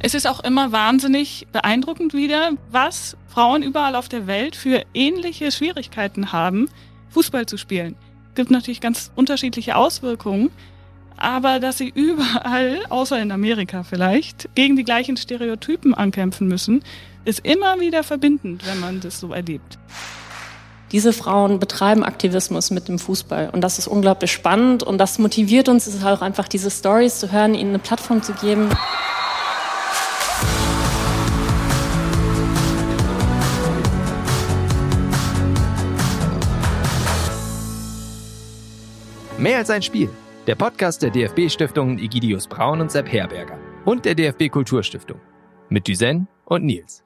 Es ist auch immer wahnsinnig beeindruckend wieder, was Frauen überall auf der Welt für ähnliche Schwierigkeiten haben, Fußball zu spielen. Es gibt natürlich ganz unterschiedliche Auswirkungen, aber dass sie überall, außer in Amerika vielleicht, gegen die gleichen Stereotypen ankämpfen müssen, ist immer wieder verbindend, wenn man das so erlebt. Diese Frauen betreiben Aktivismus mit dem Fußball und das ist unglaublich spannend und das motiviert uns, es ist auch einfach diese Stories zu hören, ihnen eine Plattform zu geben. Mehr als ein Spiel. Der Podcast der DFB-Stiftungen Egidius Braun und Sepp Herberger und der DFB Kulturstiftung. Mit Düsen und Nils.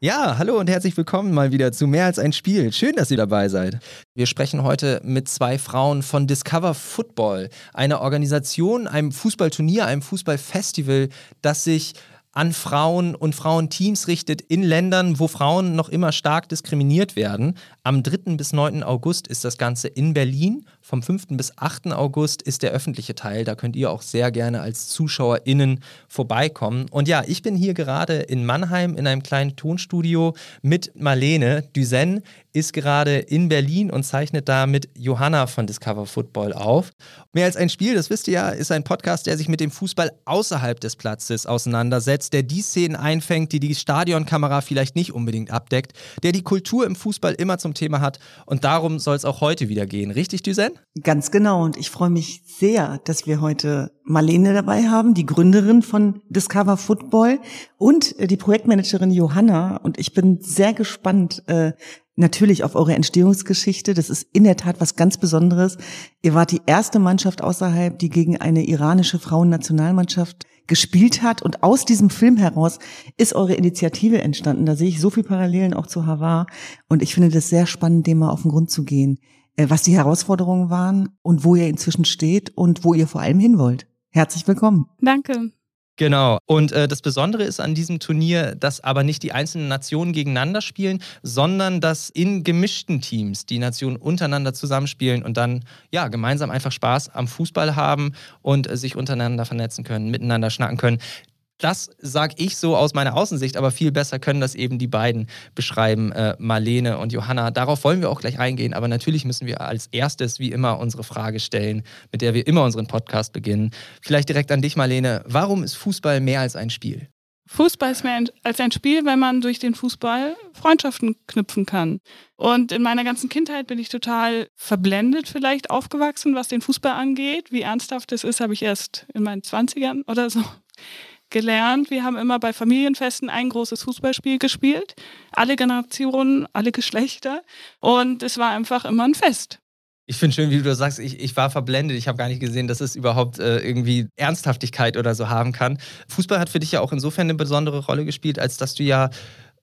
Ja, hallo und herzlich willkommen mal wieder zu Mehr als ein Spiel. Schön, dass ihr dabei seid. Wir sprechen heute mit zwei Frauen von Discover Football, einer Organisation, einem Fußballturnier, einem Fußballfestival, das sich an Frauen und Frauenteams richtet in Ländern, wo Frauen noch immer stark diskriminiert werden. Am 3. bis 9. August ist das Ganze in Berlin. Vom 5. bis 8. August ist der öffentliche Teil. Da könnt ihr auch sehr gerne als ZuschauerInnen vorbeikommen. Und ja, ich bin hier gerade in Mannheim in einem kleinen Tonstudio mit Marlene. Düsen ist gerade in Berlin und zeichnet da mit Johanna von Discover Football auf. Mehr als ein Spiel, das wisst ihr ja, ist ein Podcast, der sich mit dem Fußball außerhalb des Platzes auseinandersetzt der die Szenen einfängt, die die Stadionkamera vielleicht nicht unbedingt abdeckt, der die Kultur im Fußball immer zum Thema hat. Und darum soll es auch heute wieder gehen. Richtig, Düsen? Ganz genau. Und ich freue mich sehr, dass wir heute Marlene dabei haben, die Gründerin von Discover Football und äh, die Projektmanagerin Johanna. Und ich bin sehr gespannt, äh, natürlich auf eure Entstehungsgeschichte. Das ist in der Tat was ganz Besonderes. Ihr wart die erste Mannschaft außerhalb, die gegen eine iranische Frauennationalmannschaft gespielt hat. Und aus diesem Film heraus ist eure Initiative entstanden. Da sehe ich so viel Parallelen auch zu Havar. Und ich finde das sehr spannend, dem mal auf den Grund zu gehen, äh, was die Herausforderungen waren und wo ihr inzwischen steht und wo ihr vor allem hin wollt. Herzlich willkommen. Danke. Genau. Und äh, das Besondere ist an diesem Turnier, dass aber nicht die einzelnen Nationen gegeneinander spielen, sondern dass in gemischten Teams die Nationen untereinander zusammenspielen und dann ja gemeinsam einfach Spaß am Fußball haben und äh, sich untereinander vernetzen können, miteinander schnacken können. Das sage ich so aus meiner Außensicht, aber viel besser können das eben die beiden beschreiben, äh, Marlene und Johanna. Darauf wollen wir auch gleich eingehen, aber natürlich müssen wir als erstes wie immer unsere Frage stellen, mit der wir immer unseren Podcast beginnen. Vielleicht direkt an dich, Marlene. Warum ist Fußball mehr als ein Spiel? Fußball ist mehr als ein Spiel, weil man durch den Fußball Freundschaften knüpfen kann. Und in meiner ganzen Kindheit bin ich total verblendet vielleicht aufgewachsen, was den Fußball angeht. Wie ernsthaft es ist, habe ich erst in meinen Zwanzigern oder so gelernt. Wir haben immer bei Familienfesten ein großes Fußballspiel gespielt. Alle Generationen, alle Geschlechter. Und es war einfach immer ein Fest. Ich finde schön, wie du sagst, ich, ich war verblendet. Ich habe gar nicht gesehen, dass es überhaupt äh, irgendwie Ernsthaftigkeit oder so haben kann. Fußball hat für dich ja auch insofern eine besondere Rolle gespielt, als dass du ja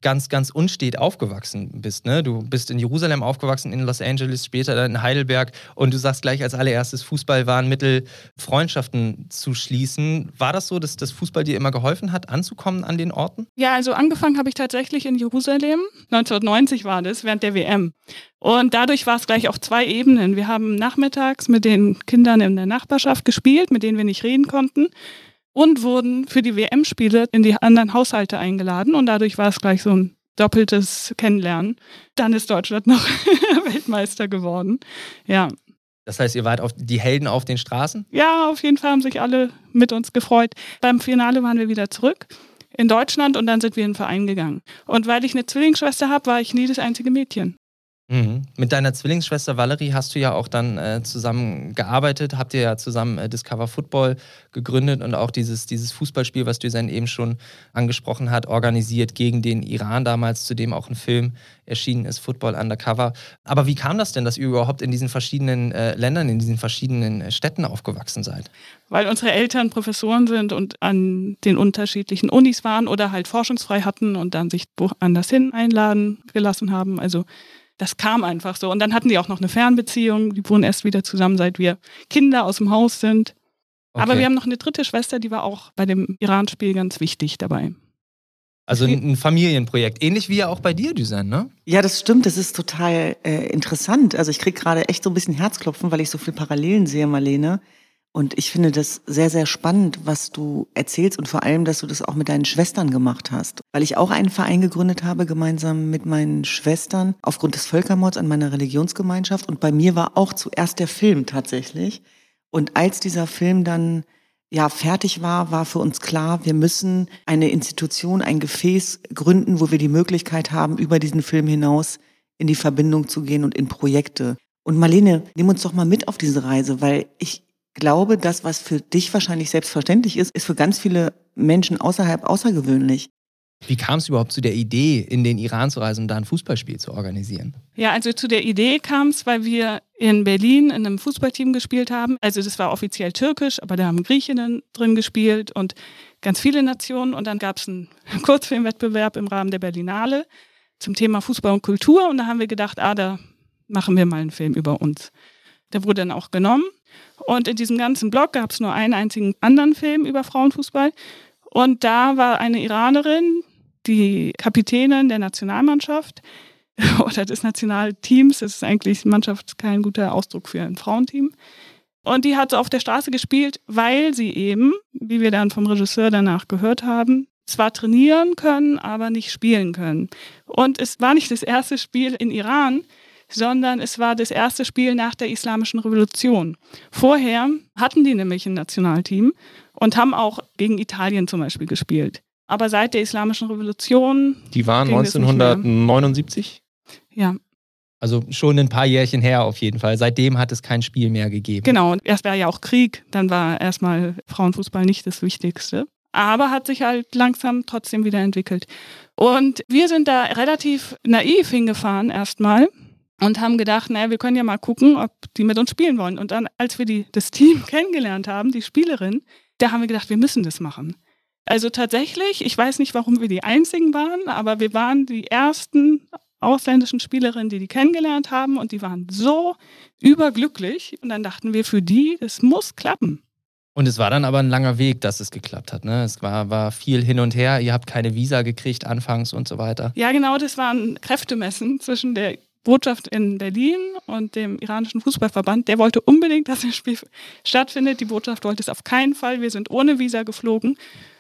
ganz, ganz unstet aufgewachsen bist. Ne? Du bist in Jerusalem aufgewachsen, in Los Angeles, später dann in Heidelberg und du sagst gleich als allererstes, Fußball war ein Mittel, Freundschaften zu schließen. War das so, dass das Fußball dir immer geholfen hat, anzukommen an den Orten? Ja, also angefangen habe ich tatsächlich in Jerusalem. 1990 war das, während der WM. Und dadurch war es gleich auf zwei Ebenen. Wir haben nachmittags mit den Kindern in der Nachbarschaft gespielt, mit denen wir nicht reden konnten und wurden für die WM-Spiele in die anderen Haushalte eingeladen und dadurch war es gleich so ein doppeltes Kennenlernen. Dann ist Deutschland noch Weltmeister geworden. Ja. Das heißt, ihr wart auf die Helden auf den Straßen? Ja, auf jeden Fall haben sich alle mit uns gefreut. Beim Finale waren wir wieder zurück in Deutschland und dann sind wir in den Verein gegangen. Und weil ich eine Zwillingsschwester habe, war ich nie das einzige Mädchen. Mhm. Mit deiner Zwillingsschwester Valerie hast du ja auch dann äh, zusammen gearbeitet, habt ihr ja zusammen äh, Discover Football gegründet und auch dieses, dieses Fußballspiel, was Düsen eben schon angesprochen hat, organisiert gegen den Iran damals, zu dem auch ein Film erschienen ist, Football Undercover. Aber wie kam das denn, dass ihr überhaupt in diesen verschiedenen äh, Ländern, in diesen verschiedenen äh, Städten aufgewachsen seid? Weil unsere Eltern Professoren sind und an den unterschiedlichen Unis waren oder halt forschungsfrei hatten und dann sich woanders hin einladen gelassen haben. Also das kam einfach so. Und dann hatten die auch noch eine Fernbeziehung. Die wohnen erst wieder zusammen, seit wir Kinder aus dem Haus sind. Okay. Aber wir haben noch eine dritte Schwester, die war auch bei dem Iran-Spiel ganz wichtig dabei. Also ein Familienprojekt, ähnlich wie ja auch bei dir, Düsen, ne? Ja, das stimmt. Das ist total äh, interessant. Also ich kriege gerade echt so ein bisschen Herzklopfen, weil ich so viele Parallelen sehe, Marlene. Und ich finde das sehr, sehr spannend, was du erzählst und vor allem, dass du das auch mit deinen Schwestern gemacht hast. Weil ich auch einen Verein gegründet habe, gemeinsam mit meinen Schwestern, aufgrund des Völkermords an meiner Religionsgemeinschaft. Und bei mir war auch zuerst der Film tatsächlich. Und als dieser Film dann ja fertig war, war für uns klar, wir müssen eine Institution, ein Gefäß gründen, wo wir die Möglichkeit haben, über diesen Film hinaus in die Verbindung zu gehen und in Projekte. Und Marlene, nimm uns doch mal mit auf diese Reise, weil ich glaube, das, was für dich wahrscheinlich selbstverständlich ist, ist für ganz viele Menschen außerhalb außergewöhnlich. Wie kam es überhaupt zu der Idee, in den Iran zu reisen und da ein Fußballspiel zu organisieren? Ja, also zu der Idee kam es, weil wir in Berlin in einem Fußballteam gespielt haben. Also das war offiziell türkisch, aber da haben Griechinnen drin gespielt und ganz viele Nationen. Und dann gab es einen Kurzfilmwettbewerb im Rahmen der Berlinale zum Thema Fußball und Kultur. Und da haben wir gedacht, ah, da machen wir mal einen Film über uns. Der wurde dann auch genommen. Und in diesem ganzen Blog gab es nur einen einzigen anderen Film über Frauenfußball. Und da war eine Iranerin, die Kapitänin der Nationalmannschaft oder des Nationalteams. Das ist eigentlich Mannschaft kein guter Ausdruck für ein Frauenteam. Und die hat auf der Straße gespielt, weil sie eben, wie wir dann vom Regisseur danach gehört haben, zwar trainieren können, aber nicht spielen können. Und es war nicht das erste Spiel in Iran, sondern es war das erste Spiel nach der Islamischen Revolution. Vorher hatten die nämlich ein Nationalteam und haben auch gegen Italien zum Beispiel gespielt. Aber seit der Islamischen Revolution. Die waren 1979? Ja. Also schon ein paar Jährchen her auf jeden Fall. Seitdem hat es kein Spiel mehr gegeben. Genau, und erst war ja auch Krieg, dann war erstmal Frauenfußball nicht das Wichtigste. Aber hat sich halt langsam trotzdem wieder entwickelt. Und wir sind da relativ naiv hingefahren erstmal und haben gedacht, naja, wir können ja mal gucken, ob die mit uns spielen wollen. Und dann, als wir die, das Team kennengelernt haben, die Spielerin, da haben wir gedacht, wir müssen das machen. Also tatsächlich, ich weiß nicht, warum wir die Einzigen waren, aber wir waren die ersten ausländischen Spielerinnen, die die kennengelernt haben und die waren so überglücklich. Und dann dachten wir, für die, das muss klappen. Und es war dann aber ein langer Weg, dass es geklappt hat. Ne? Es war, war viel hin und her. Ihr habt keine Visa gekriegt anfangs und so weiter. Ja, genau. Das war ein Kräftemessen zwischen der Botschaft in Berlin und dem iranischen Fußballverband, der wollte unbedingt, dass das Spiel stattfindet. Die Botschaft wollte es auf keinen Fall. Wir sind ohne Visa geflogen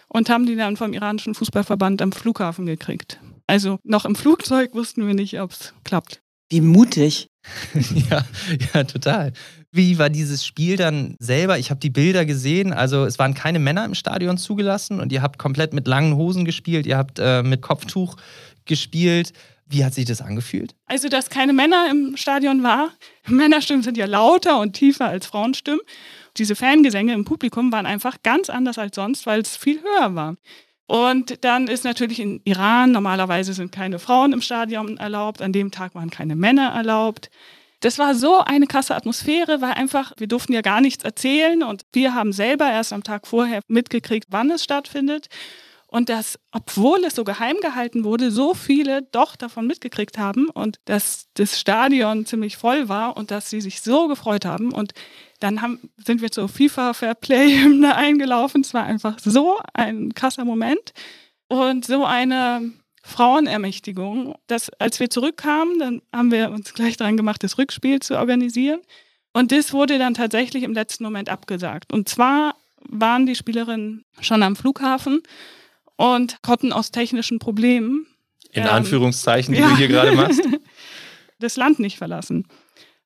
und haben die dann vom iranischen Fußballverband am Flughafen gekriegt. Also noch im Flugzeug wussten wir nicht, ob es klappt. Wie mutig. ja, ja, total. Wie war dieses Spiel dann selber? Ich habe die Bilder gesehen. Also es waren keine Männer im Stadion zugelassen und ihr habt komplett mit langen Hosen gespielt. Ihr habt äh, mit Kopftuch gespielt. Wie hat sich das angefühlt? Also, dass keine Männer im Stadion war. Männerstimmen sind ja lauter und tiefer als Frauenstimmen. Diese Fangesänge im Publikum waren einfach ganz anders als sonst, weil es viel höher war. Und dann ist natürlich in Iran, normalerweise sind keine Frauen im Stadion erlaubt, an dem Tag waren keine Männer erlaubt. Das war so eine krasse Atmosphäre, weil einfach, wir durften ja gar nichts erzählen und wir haben selber erst am Tag vorher mitgekriegt, wann es stattfindet. Und dass, obwohl es so geheim gehalten wurde, so viele doch davon mitgekriegt haben und dass das Stadion ziemlich voll war und dass sie sich so gefreut haben. Und dann haben, sind wir zur FIFA Fair Play Hymne eingelaufen. Es war einfach so ein krasser Moment und so eine Frauenermächtigung, dass als wir zurückkamen, dann haben wir uns gleich daran gemacht, das Rückspiel zu organisieren. Und das wurde dann tatsächlich im letzten Moment abgesagt. Und zwar waren die Spielerinnen schon am Flughafen und konnten aus technischen Problemen. In ähm, Anführungszeichen, die ja, du hier gerade machst. das Land nicht verlassen.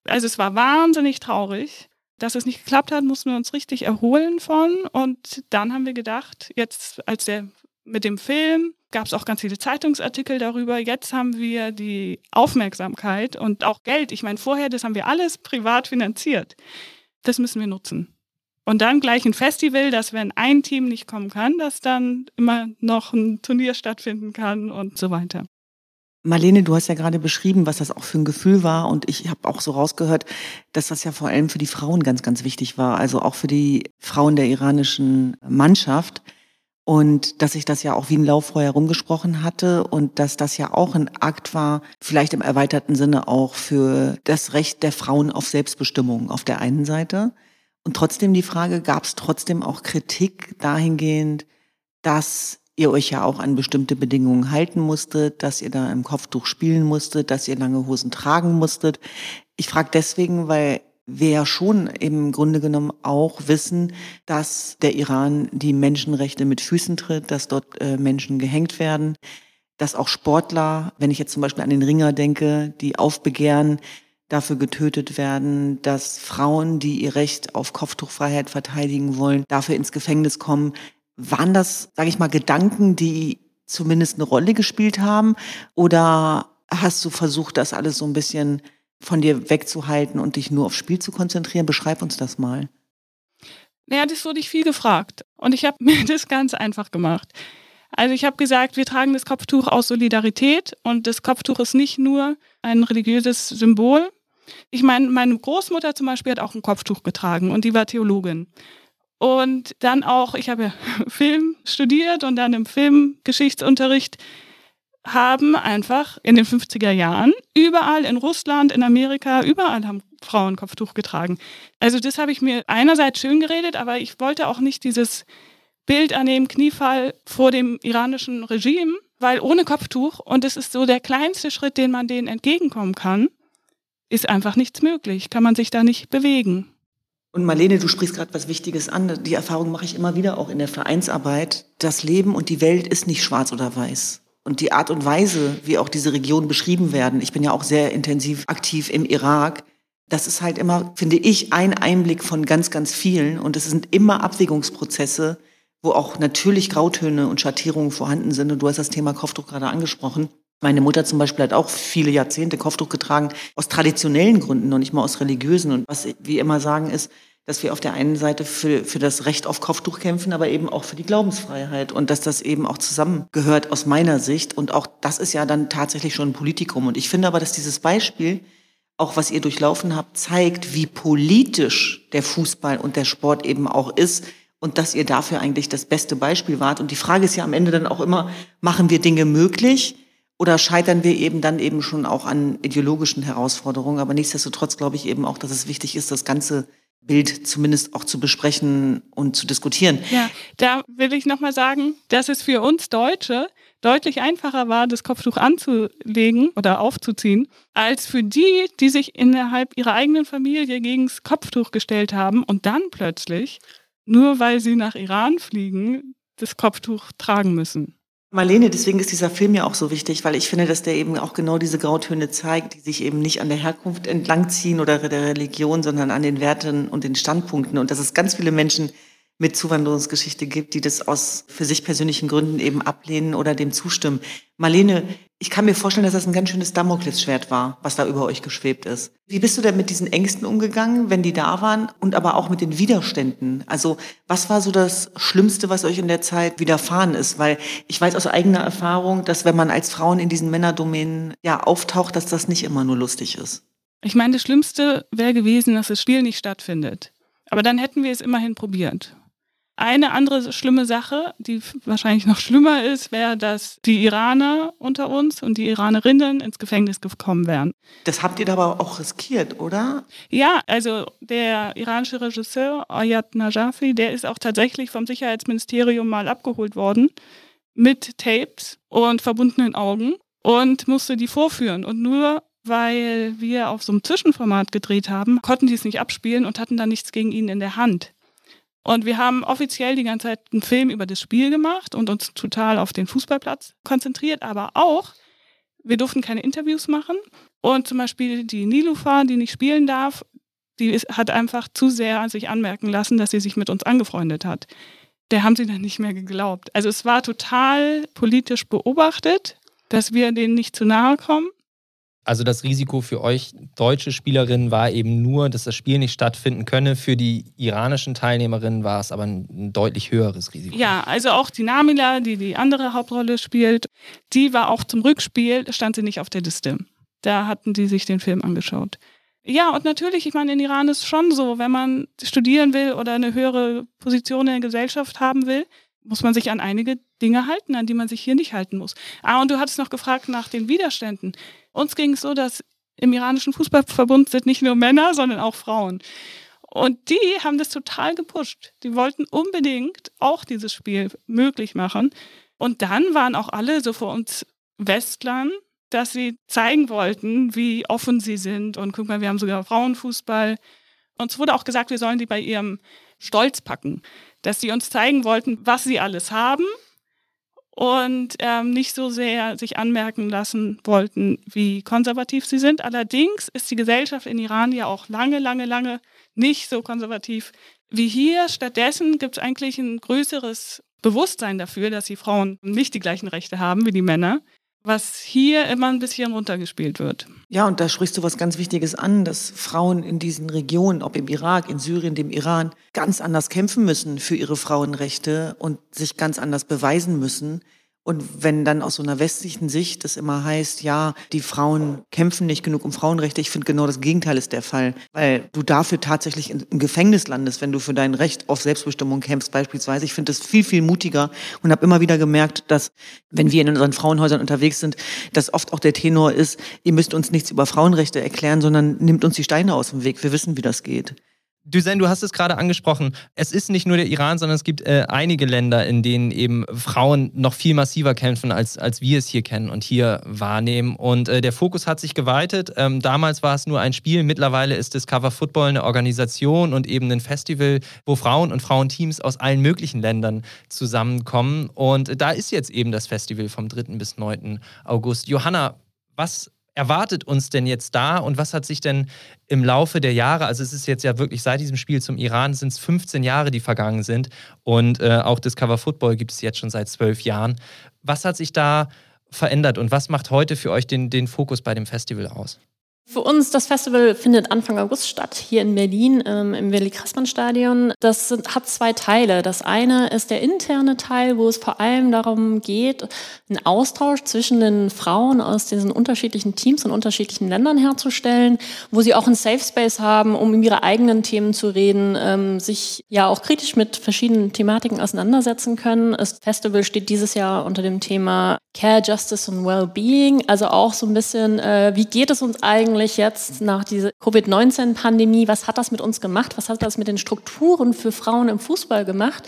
Also es war wahnsinnig traurig. Dass es nicht geklappt hat, mussten wir uns richtig erholen von. Und dann haben wir gedacht, jetzt als der mit dem Film gab es auch ganz viele Zeitungsartikel darüber. Jetzt haben wir die Aufmerksamkeit und auch Geld. Ich meine, vorher, das haben wir alles privat finanziert. Das müssen wir nutzen. Und dann gleich ein Festival, dass wenn ein Team nicht kommen kann, dass dann immer noch ein Turnier stattfinden kann und so weiter. Marlene, du hast ja gerade beschrieben, was das auch für ein Gefühl war. Und ich habe auch so rausgehört, dass das ja vor allem für die Frauen ganz, ganz wichtig war. Also auch für die Frauen der iranischen Mannschaft. Und dass sich das ja auch wie ein Lauffeuer herumgesprochen hatte und dass das ja auch ein Akt war, vielleicht im erweiterten Sinne auch für das Recht der Frauen auf Selbstbestimmung auf der einen Seite und trotzdem die Frage, gab es trotzdem auch Kritik dahingehend, dass ihr euch ja auch an bestimmte Bedingungen halten musstet, dass ihr da im Kopftuch spielen musstet, dass ihr lange Hosen tragen musstet. Ich frage deswegen, weil wir ja schon im Grunde genommen auch wissen, dass der Iran die Menschenrechte mit Füßen tritt, dass dort äh, Menschen gehängt werden, dass auch Sportler, wenn ich jetzt zum Beispiel an den Ringer denke, die aufbegehren, dafür getötet werden, dass Frauen, die ihr Recht auf Kopftuchfreiheit verteidigen wollen, dafür ins Gefängnis kommen. Waren das, sage ich mal, Gedanken, die zumindest eine Rolle gespielt haben? Oder hast du versucht, das alles so ein bisschen von dir wegzuhalten und dich nur aufs Spiel zu konzentrieren? Beschreib uns das mal. Naja, das wurde ich viel gefragt. Und ich habe mir das ganz einfach gemacht. Also ich habe gesagt, wir tragen das Kopftuch aus Solidarität und das Kopftuch ist nicht nur ein religiöses Symbol. Ich meine, meine Großmutter zum Beispiel hat auch ein Kopftuch getragen und die war Theologin. Und dann auch, ich habe Film studiert und dann im Filmgeschichtsunterricht haben einfach in den 50er Jahren überall in Russland, in Amerika, überall haben Frauen Kopftuch getragen. Also das habe ich mir einerseits schön geredet, aber ich wollte auch nicht dieses Bild an dem Kniefall vor dem iranischen Regime, weil ohne Kopftuch, und es ist so der kleinste Schritt, den man denen entgegenkommen kann, ist einfach nichts möglich, kann man sich da nicht bewegen. Und Marlene, du sprichst gerade was Wichtiges an. Die Erfahrung mache ich immer wieder auch in der Vereinsarbeit. Das Leben und die Welt ist nicht schwarz oder weiß und die Art und Weise, wie auch diese Regionen beschrieben werden, ich bin ja auch sehr intensiv aktiv im Irak, das ist halt immer, finde ich, ein Einblick von ganz, ganz vielen. Und es sind immer Abwägungsprozesse, wo auch natürlich Grautöne und Schattierungen vorhanden sind. Und du hast das Thema Kopftuch gerade angesprochen. Meine Mutter zum Beispiel hat auch viele Jahrzehnte Kopftuch getragen, aus traditionellen Gründen, noch nicht mal aus religiösen. Und was wir immer sagen ist, dass wir auf der einen Seite für, für das Recht auf Kopftuch kämpfen, aber eben auch für die Glaubensfreiheit und dass das eben auch zusammengehört aus meiner Sicht. Und auch das ist ja dann tatsächlich schon ein Politikum. Und ich finde aber, dass dieses Beispiel, auch was ihr durchlaufen habt, zeigt, wie politisch der Fußball und der Sport eben auch ist und dass ihr dafür eigentlich das beste Beispiel wart. Und die Frage ist ja am Ende dann auch immer, machen wir Dinge möglich? Oder scheitern wir eben dann eben schon auch an ideologischen Herausforderungen? Aber nichtsdestotrotz glaube ich eben auch, dass es wichtig ist, das Ganze Bild zumindest auch zu besprechen und zu diskutieren. Ja, da will ich nochmal sagen, dass es für uns Deutsche deutlich einfacher war, das Kopftuch anzulegen oder aufzuziehen, als für die, die sich innerhalb ihrer eigenen Familie gegen das Kopftuch gestellt haben und dann plötzlich, nur weil sie nach Iran fliegen, das Kopftuch tragen müssen. Marlene, deswegen ist dieser Film ja auch so wichtig, weil ich finde, dass der eben auch genau diese Grautöne zeigt, die sich eben nicht an der Herkunft entlangziehen oder der Religion, sondern an den Werten und den Standpunkten. Und dass es ganz viele Menschen mit Zuwanderungsgeschichte gibt, die das aus für sich persönlichen Gründen eben ablehnen oder dem zustimmen. Marlene, ich kann mir vorstellen, dass das ein ganz schönes Damoklesschwert war, was da über euch geschwebt ist. Wie bist du denn mit diesen Ängsten umgegangen, wenn die da waren und aber auch mit den Widerständen? Also was war so das Schlimmste, was euch in der Zeit widerfahren ist? Weil ich weiß aus eigener Erfahrung, dass wenn man als Frauen in diesen Männerdomänen ja auftaucht, dass das nicht immer nur lustig ist. Ich meine, das Schlimmste wäre gewesen, dass das Spiel nicht stattfindet. Aber dann hätten wir es immerhin probiert. Eine andere schlimme Sache, die wahrscheinlich noch schlimmer ist, wäre, dass die Iraner unter uns und die Iranerinnen ins Gefängnis gekommen wären. Das habt ihr aber auch riskiert, oder? Ja, also der iranische Regisseur Ayat Najafi, der ist auch tatsächlich vom Sicherheitsministerium mal abgeholt worden mit Tapes und verbundenen Augen und musste die vorführen. Und nur weil wir auf so einem Zwischenformat gedreht haben, konnten die es nicht abspielen und hatten dann nichts gegen ihn in der Hand. Und wir haben offiziell die ganze Zeit einen Film über das Spiel gemacht und uns total auf den Fußballplatz konzentriert, aber auch, wir durften keine Interviews machen. Und zum Beispiel die Nilufa, die nicht spielen darf, die ist, hat einfach zu sehr an sich anmerken lassen, dass sie sich mit uns angefreundet hat. Der haben sie dann nicht mehr geglaubt. Also es war total politisch beobachtet, dass wir denen nicht zu nahe kommen. Also das Risiko für euch deutsche Spielerinnen war eben nur, dass das Spiel nicht stattfinden könne. Für die iranischen Teilnehmerinnen war es aber ein deutlich höheres Risiko. Ja, also auch die Namila, die die andere Hauptrolle spielt, die war auch zum Rückspiel, stand sie nicht auf der Liste. Da hatten die sich den Film angeschaut. Ja, und natürlich, ich meine, in Iran ist schon so, wenn man studieren will oder eine höhere Position in der Gesellschaft haben will, muss man sich an einige Dinge halten, an die man sich hier nicht halten muss. Ah, und du hattest noch gefragt nach den Widerständen. Uns ging es so, dass im iranischen Fußballverbund sind nicht nur Männer, sondern auch Frauen. Und die haben das total gepusht. Die wollten unbedingt auch dieses Spiel möglich machen. Und dann waren auch alle so vor uns Westlern, dass sie zeigen wollten, wie offen sie sind. Und guck mal, wir haben sogar Frauenfußball. Uns wurde auch gesagt, wir sollen die bei ihrem Stolz packen, dass sie uns zeigen wollten, was sie alles haben und ähm, nicht so sehr sich anmerken lassen wollten, wie konservativ sie sind. Allerdings ist die Gesellschaft in Iran ja auch lange, lange, lange nicht so konservativ wie hier. Stattdessen gibt es eigentlich ein größeres Bewusstsein dafür, dass die Frauen nicht die gleichen Rechte haben wie die Männer was hier immer ein bisschen runtergespielt wird. Ja, und da sprichst du was ganz Wichtiges an, dass Frauen in diesen Regionen, ob im Irak, in Syrien, dem Iran, ganz anders kämpfen müssen für ihre Frauenrechte und sich ganz anders beweisen müssen. Und wenn dann aus so einer westlichen Sicht das immer heißt, ja, die Frauen kämpfen nicht genug um Frauenrechte, ich finde genau das Gegenteil ist der Fall, weil du dafür tatsächlich im Gefängnis landest, wenn du für dein Recht auf Selbstbestimmung kämpfst beispielsweise. Ich finde das viel, viel mutiger und habe immer wieder gemerkt, dass wenn wir in unseren Frauenhäusern unterwegs sind, dass oft auch der Tenor ist, ihr müsst uns nichts über Frauenrechte erklären, sondern nimmt uns die Steine aus dem Weg. Wir wissen, wie das geht. Dusen, du hast es gerade angesprochen. Es ist nicht nur der Iran, sondern es gibt äh, einige Länder, in denen eben Frauen noch viel massiver kämpfen, als, als wir es hier kennen und hier wahrnehmen. Und äh, der Fokus hat sich geweitet. Ähm, damals war es nur ein Spiel. Mittlerweile ist Discover Football eine Organisation und eben ein Festival, wo Frauen und Frauenteams aus allen möglichen Ländern zusammenkommen. Und da ist jetzt eben das Festival vom 3. bis 9. August. Johanna, was erwartet uns denn jetzt da und was hat sich denn im Laufe der Jahre, also es ist jetzt ja wirklich seit diesem Spiel zum Iran, sind es 15 Jahre, die vergangen sind und äh, auch Discover Football gibt es jetzt schon seit zwölf Jahren. Was hat sich da verändert und was macht heute für euch den, den Fokus bei dem Festival aus? Für uns, das Festival findet Anfang August statt, hier in Berlin ähm, im Willi-Kressmann-Stadion. Das sind, hat zwei Teile. Das eine ist der interne Teil, wo es vor allem darum geht, einen Austausch zwischen den Frauen aus diesen unterschiedlichen Teams und unterschiedlichen Ländern herzustellen, wo sie auch einen Safe Space haben, um über ihre eigenen Themen zu reden, ähm, sich ja auch kritisch mit verschiedenen Thematiken auseinandersetzen können. Das Festival steht dieses Jahr unter dem Thema Care, Justice und Wellbeing, also auch so ein bisschen, äh, wie geht es uns eigentlich jetzt nach dieser Covid-19-Pandemie, was hat das mit uns gemacht? Was hat das mit den Strukturen für Frauen im Fußball gemacht?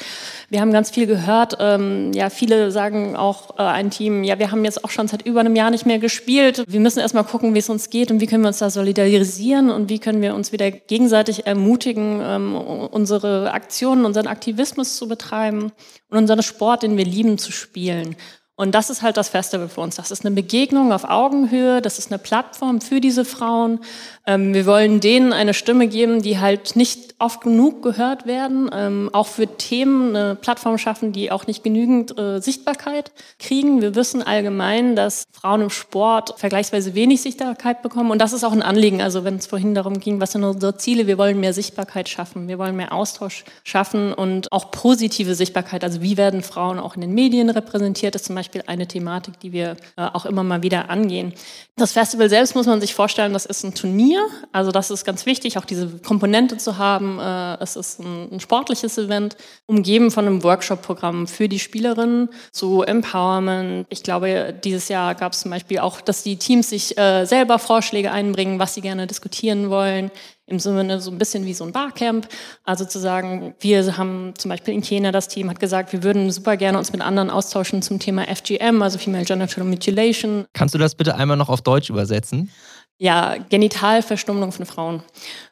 Wir haben ganz viel gehört. Ähm, ja, viele sagen auch äh, ein Team, ja, wir haben jetzt auch schon seit über einem Jahr nicht mehr gespielt. Wir müssen erst mal gucken, wie es uns geht und wie können wir uns da solidarisieren und wie können wir uns wieder gegenseitig ermutigen, ähm, unsere Aktionen, unseren Aktivismus zu betreiben und unseren Sport, den wir lieben, zu spielen. Und das ist halt das Festival für uns. Das ist eine Begegnung auf Augenhöhe, das ist eine Plattform für diese Frauen, ähm, wir wollen denen eine Stimme geben, die halt nicht oft genug gehört werden, ähm, auch für Themen eine Plattform schaffen, die auch nicht genügend äh, Sichtbarkeit kriegen. Wir wissen allgemein, dass Frauen im Sport vergleichsweise wenig Sichtbarkeit bekommen und das ist auch ein Anliegen. Also wenn es vorhin darum ging, was sind unsere Ziele, wir wollen mehr Sichtbarkeit schaffen, wir wollen mehr Austausch schaffen und auch positive Sichtbarkeit. Also wie werden Frauen auch in den Medien repräsentiert, ist zum Beispiel eine Thematik, die wir äh, auch immer mal wieder angehen. Das Festival selbst muss man sich vorstellen, das ist ein Turnier. Also das ist ganz wichtig, auch diese Komponente zu haben. Äh, es ist ein, sportliches Event, umgeben von einem Workshop-Programm für die Spielerinnen zu Empowerment. Ich glaube, dieses Jahr gab es zum Beispiel auch, dass die Teams sich äh, selber Vorschläge einbringen, was sie gerne diskutieren wollen im Sinne so ein bisschen wie so ein Barcamp. Also zu sagen, wir haben zum Beispiel in Kenia das Team hat gesagt, wir würden super gerne uns mit anderen austauschen zum Thema FGM, also Female Genital Mutilation. Kannst du das bitte einmal noch auf Deutsch übersetzen? Ja, Genitalverstümmelung von Frauen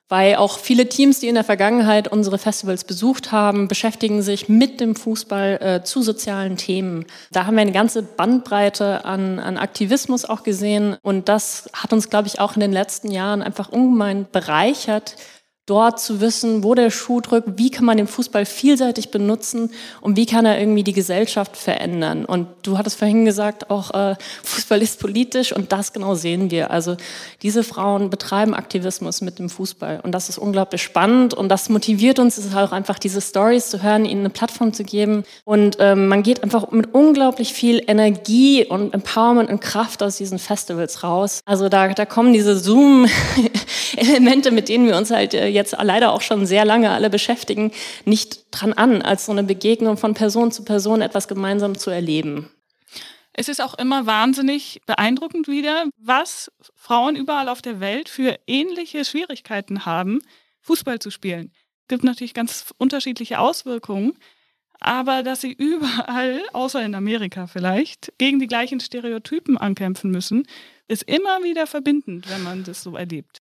weil auch viele Teams, die in der Vergangenheit unsere Festivals besucht haben, beschäftigen sich mit dem Fußball äh, zu sozialen Themen. Da haben wir eine ganze Bandbreite an, an Aktivismus auch gesehen und das hat uns, glaube ich, auch in den letzten Jahren einfach ungemein bereichert, dort zu wissen, wo der Schuh drückt, wie kann man den Fußball vielseitig benutzen und wie kann er irgendwie die Gesellschaft verändern. Und du hattest vorhin gesagt, auch äh, Fußball ist politisch und das genau sehen wir. Also diese Frauen betreiben Aktivismus mit dem Fußball und das ist unglaublich spannend und das motiviert uns, es ist auch einfach diese Stories zu hören, ihnen eine Plattform zu geben und ähm, man geht einfach mit unglaublich viel Energie und Empowerment und Kraft aus diesen Festivals raus. Also da, da kommen diese Zoom-Elemente, mit denen wir uns halt äh, jetzt leider auch schon sehr lange alle beschäftigen, nicht dran an, als so eine Begegnung von Person zu Person etwas gemeinsam zu erleben. Es ist auch immer wahnsinnig beeindruckend wieder, was Frauen überall auf der Welt für ähnliche Schwierigkeiten haben, Fußball zu spielen. Es gibt natürlich ganz unterschiedliche Auswirkungen, aber dass sie überall, außer in Amerika vielleicht, gegen die gleichen Stereotypen ankämpfen müssen, ist immer wieder verbindend, wenn man das so erlebt.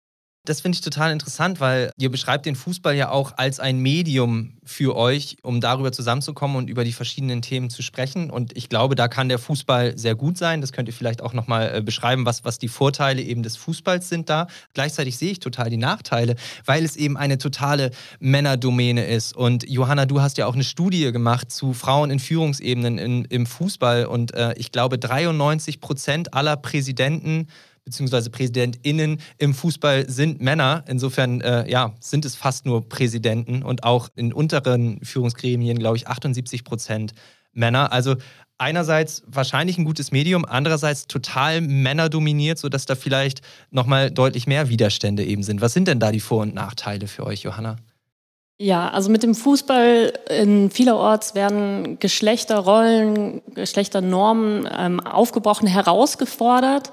Das finde ich total interessant, weil ihr beschreibt den Fußball ja auch als ein Medium für euch, um darüber zusammenzukommen und über die verschiedenen Themen zu sprechen. Und ich glaube, da kann der Fußball sehr gut sein. Das könnt ihr vielleicht auch nochmal äh, beschreiben, was, was die Vorteile eben des Fußballs sind da. Gleichzeitig sehe ich total die Nachteile, weil es eben eine totale Männerdomäne ist. Und Johanna, du hast ja auch eine Studie gemacht zu Frauen in Führungsebenen in, im Fußball. Und äh, ich glaube, 93 Prozent aller Präsidenten beziehungsweise PräsidentInnen im Fußball sind Männer. Insofern äh, ja, sind es fast nur Präsidenten und auch in unteren Führungsgremien, glaube ich, 78 Prozent Männer. Also einerseits wahrscheinlich ein gutes Medium, andererseits total männerdominiert, sodass da vielleicht nochmal deutlich mehr Widerstände eben sind. Was sind denn da die Vor- und Nachteile für euch, Johanna? Ja, also mit dem Fußball in vielerorts werden Geschlechterrollen, Geschlechternormen ähm, aufgebrochen, herausgefordert.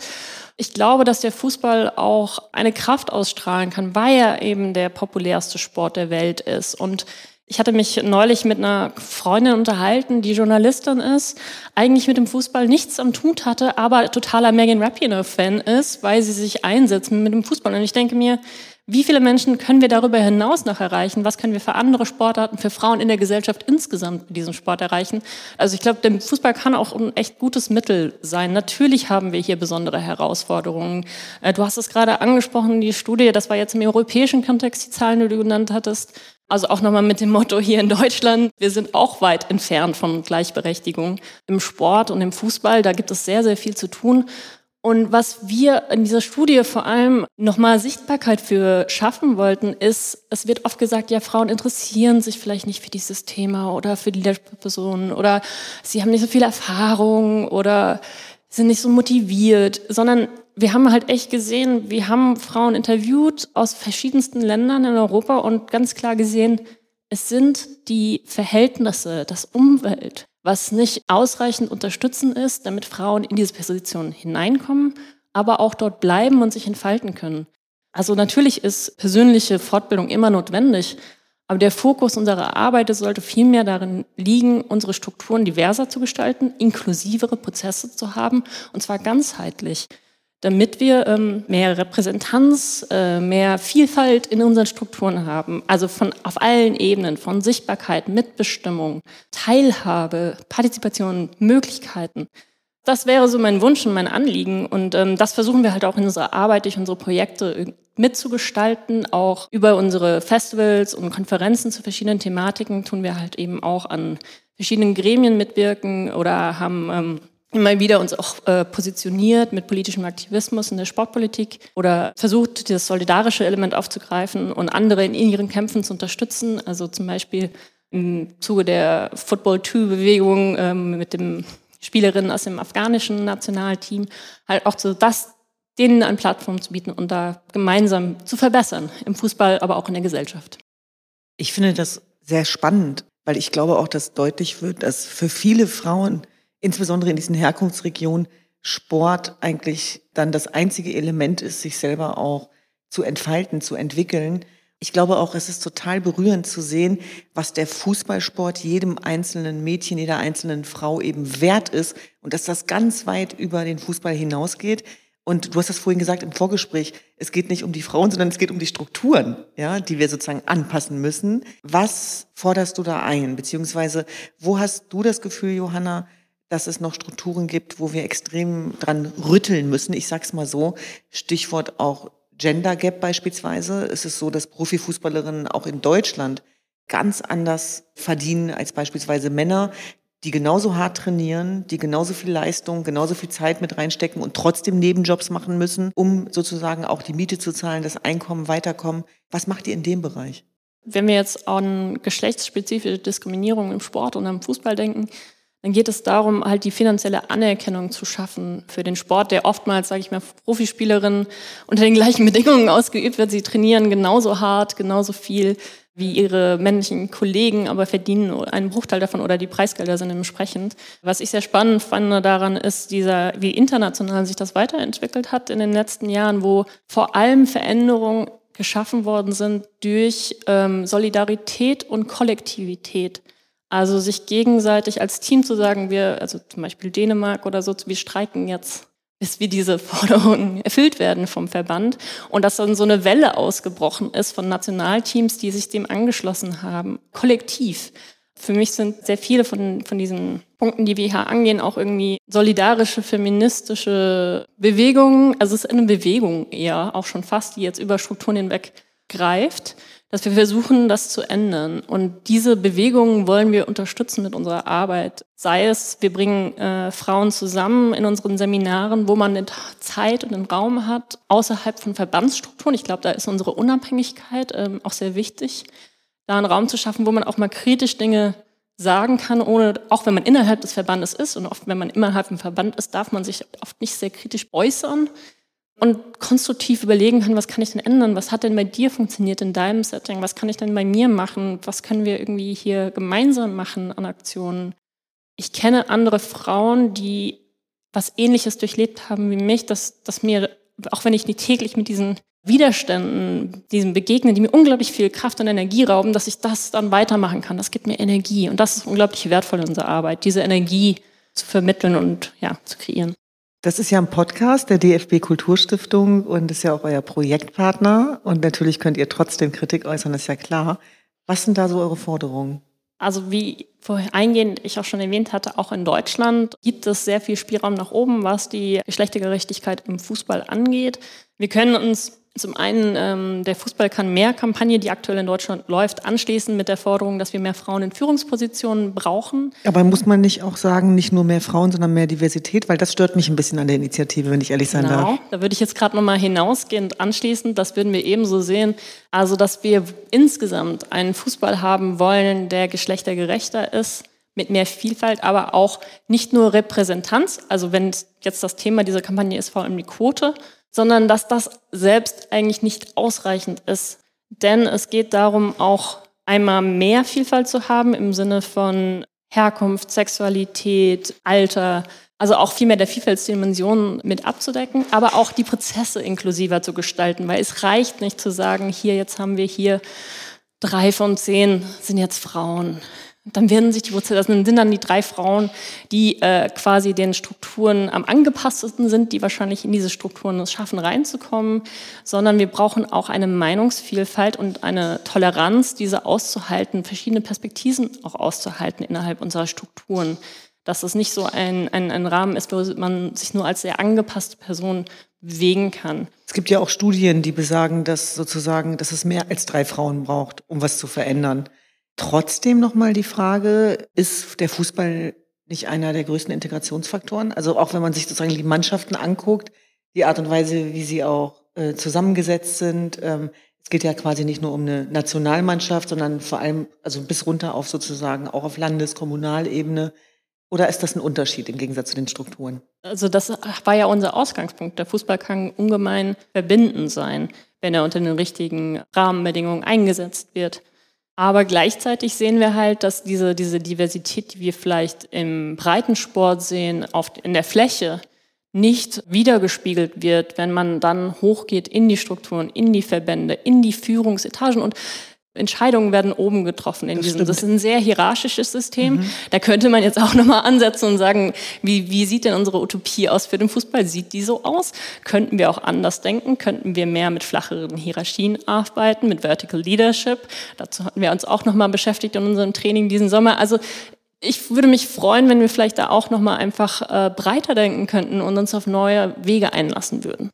Ich glaube, dass der Fußball auch eine Kraft ausstrahlen kann, weil er eben der populärste Sport der Welt ist. Und ich hatte mich neulich mit einer Freundin unterhalten, die Journalistin ist, eigentlich mit dem Fußball nichts am Tut hatte, aber totaler Megan Rapinoe-Fan ist, weil sie sich einsetzt mit dem Fußball. Und ich denke mir, wie viele Menschen können wir darüber hinaus noch erreichen? Was können wir für andere Sportarten, für Frauen in der Gesellschaft insgesamt mit diesem Sport erreichen? Also ich glaube, der Fußball kann auch ein echt gutes Mittel sein. Natürlich haben wir hier besondere Herausforderungen. Äh, du hast es gerade angesprochen, die Studie, das war jetzt im europäischen Kontext, die Zahlen, die du genannt hattest. Also auch nochmal mit dem Motto hier in Deutschland, wir sind auch weit entfernt von Gleichberechtigung im Sport und im Fußball. Da gibt es sehr, sehr viel zu tun. Und was wir in dieser Studie vor allem nochmal Sichtbarkeit für schaffen wollten, ist, es wird oft gesagt, ja, Frauen interessieren sich vielleicht nicht für dieses Thema oder für die Leadership-Personen oder sie haben nicht so viel Erfahrung oder sind nicht so motiviert, sondern wir haben halt echt gesehen, wir haben Frauen interviewt aus verschiedensten Ländern in Europa und ganz klar gesehen, es sind die Verhältnisse, das Umwelt, was nicht ausreichend unterstützen ist, damit Frauen in diese Position hineinkommen, aber auch dort bleiben und sich entfalten können. Also natürlich ist persönliche Fortbildung immer notwendig, aber der Fokus unserer Arbeit sollte vielmehr darin liegen, unsere Strukturen diverser zu gestalten, inklusivere Prozesse zu haben, und zwar ganzheitlich damit wir ähm, mehr Repräsentanz, äh, mehr Vielfalt in unseren Strukturen haben. Also von auf allen Ebenen, von Sichtbarkeit, Mitbestimmung, Teilhabe, Partizipation, Möglichkeiten. Das wäre so mein Wunsch und mein Anliegen. Und ähm, das versuchen wir halt auch in unserer Arbeit, durch unsere Projekte mitzugestalten. Auch über unsere Festivals und Konferenzen zu verschiedenen Thematiken tun wir halt eben auch an verschiedenen Gremien mitwirken oder haben ähm, immer wieder uns auch äh, positioniert mit politischem Aktivismus in der Sportpolitik oder versucht, das solidarische Element aufzugreifen und andere in ihren Kämpfen zu unterstützen. Also zum Beispiel im Zuge der Football-2-Bewegung ähm, mit dem Spielerinnen aus dem afghanischen Nationalteam, halt auch so das, denen eine Plattform zu bieten und da gemeinsam zu verbessern, im Fußball, aber auch in der Gesellschaft. Ich finde das sehr spannend, weil ich glaube auch, dass deutlich wird, dass für viele Frauen insbesondere in diesen Herkunftsregionen Sport eigentlich dann das einzige Element ist, sich selber auch zu entfalten, zu entwickeln. Ich glaube auch, es ist total berührend zu sehen, was der Fußballsport jedem einzelnen Mädchen, jeder einzelnen Frau eben wert ist und dass das ganz weit über den Fußball hinausgeht. Und du hast das vorhin gesagt im Vorgespräch, es geht nicht um die Frauen, sondern es geht um die Strukturen, ja, die wir sozusagen anpassen müssen. Was forderst du da ein? Beziehungsweise, wo hast du das Gefühl, Johanna, dass es noch Strukturen gibt, wo wir extrem dran rütteln müssen. Ich sag's mal so, Stichwort auch Gender Gap beispielsweise. Es ist so, dass Profifußballerinnen auch in Deutschland ganz anders verdienen als beispielsweise Männer, die genauso hart trainieren, die genauso viel Leistung, genauso viel Zeit mit reinstecken und trotzdem Nebenjobs machen müssen, um sozusagen auch die Miete zu zahlen, das Einkommen weiterkommen. Was macht ihr in dem Bereich? Wenn wir jetzt an geschlechtsspezifische Diskriminierung im Sport und am Fußball denken, dann geht es darum, halt die finanzielle Anerkennung zu schaffen für den Sport, der oftmals, sage ich mal, Profispielerinnen unter den gleichen Bedingungen ausgeübt wird. Sie trainieren genauso hart, genauso viel wie ihre männlichen Kollegen, aber verdienen einen Bruchteil davon oder die Preisgelder sind entsprechend. Was ich sehr spannend fand daran ist dieser, wie international sich das weiterentwickelt hat in den letzten Jahren, wo vor allem Veränderungen geschaffen worden sind durch ähm, Solidarität und Kollektivität. Also sich gegenseitig als Team zu sagen, wir, also zum Beispiel Dänemark oder so, wir streiken jetzt bis wir diese Forderungen erfüllt werden vom Verband und dass dann so eine Welle ausgebrochen ist von Nationalteams, die sich dem angeschlossen haben, kollektiv. Für mich sind sehr viele von, von diesen Punkten, die wir hier angehen, auch irgendwie solidarische, feministische Bewegungen. Also es ist eine Bewegung eher, auch schon fast, die jetzt über Strukturen hinweg greift dass wir versuchen, das zu ändern. Und diese Bewegungen wollen wir unterstützen mit unserer Arbeit. Sei es, wir bringen äh, Frauen zusammen in unseren Seminaren, wo man eine Zeit und einen Raum hat, außerhalb von Verbandsstrukturen. Ich glaube, da ist unsere Unabhängigkeit ähm, auch sehr wichtig, da einen Raum zu schaffen, wo man auch mal kritisch Dinge sagen kann, ohne, auch wenn man innerhalb des Verbandes ist und oft, wenn man innerhalb im Verband ist, darf man sich oft nicht sehr kritisch äußern und konstruktiv überlegen kann, was kann ich denn ändern? Was hat denn bei dir funktioniert in deinem Setting? Was kann ich denn bei mir machen? Was können wir irgendwie hier gemeinsam machen an Aktionen? Ich kenne andere Frauen, die was Ähnliches durchlebt haben wie mich, dass, dass mir, auch wenn ich nicht täglich mit diesen Widerständen, diesen begegnen, die mir unglaublich viel Kraft und Energie rauben, dass ich das dann weitermachen kann. Das gibt mir Energie. Und das ist unglaublich wertvoll in unserer Arbeit, diese Energie zu vermitteln und ja, zu kreieren. Das ist ja ein Podcast der DFB Kulturstiftung und ist ja auch euer Projektpartner. Und natürlich könnt ihr trotzdem Kritik äußern, ist ja klar. Was sind da so eure Forderungen? Also wie vorher eingehend ich auch schon erwähnt hatte, auch in Deutschland gibt es sehr viel Spielraum nach oben, was die Geschlechtergerechtigkeit im Fußball angeht. Wir können uns zum einen ähm, der Fußball kann mehr Kampagne, die aktuell in Deutschland läuft, anschließen mit der Forderung, dass wir mehr Frauen in Führungspositionen brauchen. Aber muss man nicht auch sagen, nicht nur mehr Frauen, sondern mehr Diversität? Weil das stört mich ein bisschen an der Initiative, wenn ich ehrlich sein genau. darf. Da würde ich jetzt gerade nochmal hinausgehend anschließen. Das würden wir ebenso sehen. Also, dass wir insgesamt einen Fußball haben wollen, der geschlechtergerechter ist mit mehr Vielfalt, aber auch nicht nur Repräsentanz. Also wenn jetzt das Thema dieser Kampagne ist vor allem die Quote, sondern dass das selbst eigentlich nicht ausreichend ist. Denn es geht darum, auch einmal mehr Vielfalt zu haben im Sinne von Herkunft, Sexualität, Alter, also auch viel mehr der Vielfaltsdimensionen mit abzudecken, aber auch die Prozesse inklusiver zu gestalten, weil es reicht nicht zu sagen, hier, jetzt haben wir hier drei von zehn sind jetzt Frauen dann werden sich die Wurzel, das sind dann die drei Frauen, die äh, quasi den Strukturen am angepasstesten sind, die wahrscheinlich in diese Strukturen es schaffen, reinzukommen, sondern wir brauchen auch eine Meinungsvielfalt und eine Toleranz, diese auszuhalten, verschiedene Perspektiven auch auszuhalten innerhalb unserer Strukturen. Dass es nicht so ein, ein, ein Rahmen ist, wo man sich nur als sehr angepasste Person bewegen kann. Es gibt ja auch Studien, die besagen, dass sozusagen, dass es mehr als drei Frauen braucht, um was zu verändern. Trotzdem nochmal die Frage, ist der Fußball nicht einer der größten Integrationsfaktoren? Also auch wenn man sich sozusagen die Mannschaften anguckt, die Art und Weise, wie sie auch äh, zusammengesetzt sind. Ähm, es geht ja quasi nicht nur um eine Nationalmannschaft, sondern vor allem also bis runter auf sozusagen auch auf Landes-, Kommunalebene. Oder ist das ein Unterschied im Gegensatz zu den Strukturen? Also das war ja unser Ausgangspunkt. Der Fußball kann ungemein verbindend sein, wenn er unter den richtigen Rahmenbedingungen eingesetzt wird. Aber gleichzeitig sehen wir halt, dass diese, diese Diversität, die wir vielleicht im Breitensport sehen, auf, in der Fläche, nicht wiedergespiegelt wird, wenn man dann hochgeht in die Strukturen, in die Verbände, in die Führungsetagen. Und Entscheidungen werden oben getroffen in das diesem. Stimmt. Das ist ein sehr hierarchisches System. Mhm. Da könnte man jetzt auch nochmal ansetzen und sagen, wie, wie sieht denn unsere Utopie aus für den Fußball? Sieht die so aus? Könnten wir auch anders denken? Könnten wir mehr mit flacheren Hierarchien arbeiten, mit Vertical Leadership? Dazu hatten wir uns auch nochmal beschäftigt in unserem Training diesen Sommer. Also ich würde mich freuen, wenn wir vielleicht da auch nochmal einfach äh, breiter denken könnten und uns auf neue Wege einlassen würden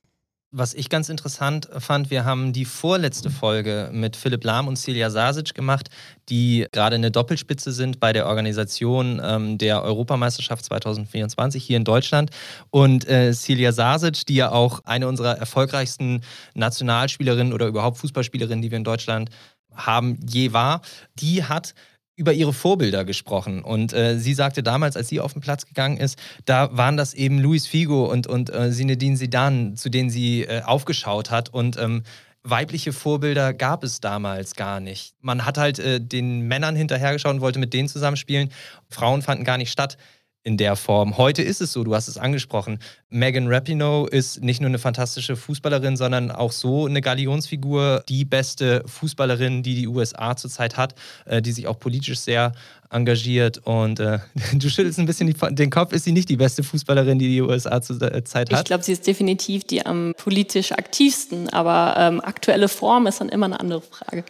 was ich ganz interessant fand, wir haben die vorletzte Folge mit Philipp Lahm und Celia Sasic gemacht, die gerade eine Doppelspitze sind bei der Organisation ähm, der Europameisterschaft 2024 hier in Deutschland. Und äh, Celia Sasic, die ja auch eine unserer erfolgreichsten Nationalspielerinnen oder überhaupt Fußballspielerinnen, die wir in Deutschland haben, je war, die hat über ihre Vorbilder gesprochen. Und äh, sie sagte damals, als sie auf den Platz gegangen ist, da waren das eben Luis Figo und, und äh, Zinedine Zidane, zu denen sie äh, aufgeschaut hat. Und ähm, weibliche Vorbilder gab es damals gar nicht. Man hat halt äh, den Männern hinterhergeschaut und wollte mit denen zusammenspielen. Frauen fanden gar nicht statt. In der Form. Heute ist es so, du hast es angesprochen. Megan Rapinoe ist nicht nur eine fantastische Fußballerin, sondern auch so eine Galionsfigur, die beste Fußballerin, die die USA zurzeit hat, äh, die sich auch politisch sehr engagiert und äh, du schüttelst ein bisschen die, den Kopf. Ist sie nicht die beste Fußballerin, die die USA zurzeit hat? Ich glaube, sie ist definitiv die am politisch aktivsten, aber ähm, aktuelle Form ist dann immer eine andere Frage.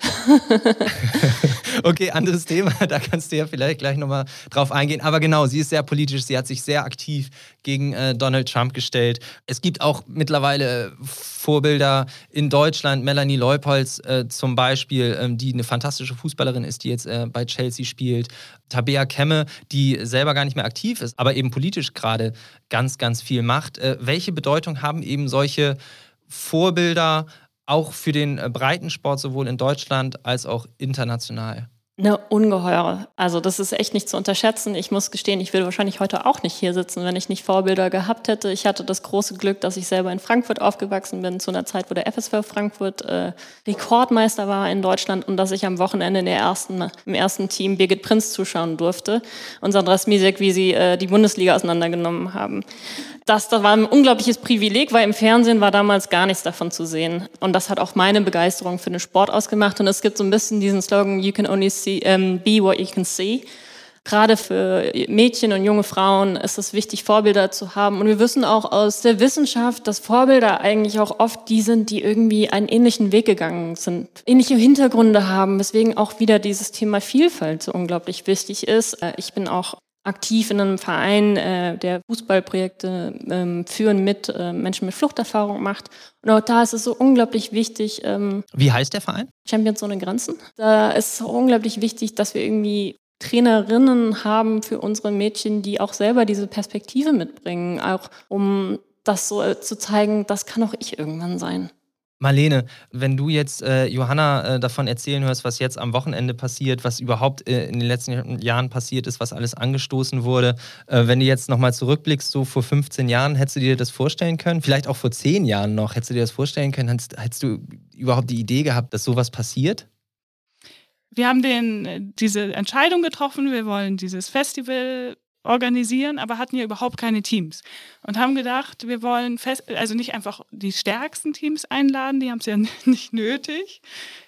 okay, anderes Thema, da kannst du ja vielleicht gleich nochmal drauf eingehen. Aber genau, sie ist sehr politisch, sie hat sich sehr aktiv gegen äh, Donald Trump gestellt. Es gibt auch mittlerweile Vorbilder in Deutschland, Melanie Leupolz äh, zum Beispiel, ähm, die eine fantastische Fußballerin ist, die jetzt äh, bei Chelsea spielt. Tabea Kemme, die selber gar nicht mehr aktiv ist, aber eben politisch gerade ganz, ganz viel macht. Äh, welche Bedeutung haben eben solche Vorbilder auch für den äh, Breitensport sowohl in Deutschland als auch international? Eine ungeheure. Also das ist echt nicht zu unterschätzen. Ich muss gestehen, ich würde wahrscheinlich heute auch nicht hier sitzen, wenn ich nicht Vorbilder gehabt hätte. Ich hatte das große Glück, dass ich selber in Frankfurt aufgewachsen bin, zu einer Zeit, wo der FSV Frankfurt äh, Rekordmeister war in Deutschland und dass ich am Wochenende in der ersten, im ersten Team Birgit Prinz zuschauen durfte und Sandra Smisek, wie sie äh, die Bundesliga auseinandergenommen haben das, das war ein unglaubliches Privileg, weil im Fernsehen war damals gar nichts davon zu sehen. Und das hat auch meine Begeisterung für den Sport ausgemacht. Und es gibt so ein bisschen diesen Slogan, you can only see, um, ähm, be what you can see. Gerade für Mädchen und junge Frauen ist es wichtig, Vorbilder zu haben. Und wir wissen auch aus der Wissenschaft, dass Vorbilder eigentlich auch oft die sind, die irgendwie einen ähnlichen Weg gegangen sind, ähnliche Hintergründe haben, weswegen auch wieder dieses Thema Vielfalt so unglaublich wichtig ist. Äh, ich bin auch aktiv in einem Verein, äh, der Fußballprojekte ähm, führen mit äh, Menschen mit Fluchterfahrung macht. Und auch da ist es so unglaublich wichtig. Ähm, Wie heißt der Verein? Champions ohne Grenzen. Da ist es unglaublich wichtig, dass wir irgendwie Trainerinnen haben für unsere Mädchen, die auch selber diese Perspektive mitbringen, auch um das so äh, zu zeigen, das kann auch ich irgendwann sein. Marlene, wenn du jetzt äh, Johanna äh, davon erzählen hörst, was jetzt am Wochenende passiert, was überhaupt äh, in den letzten Jahren passiert ist, was alles angestoßen wurde, äh, wenn du jetzt nochmal zurückblickst, so vor 15 Jahren, hättest du dir das vorstellen können? Vielleicht auch vor 10 Jahren noch, hättest du dir das vorstellen können? Hättest, hättest du überhaupt die Idee gehabt, dass sowas passiert? Wir haben den, diese Entscheidung getroffen, wir wollen dieses Festival organisieren, aber hatten ja überhaupt keine Teams und haben gedacht, wir wollen fest, also nicht einfach die stärksten Teams einladen, die haben es ja nicht nötig,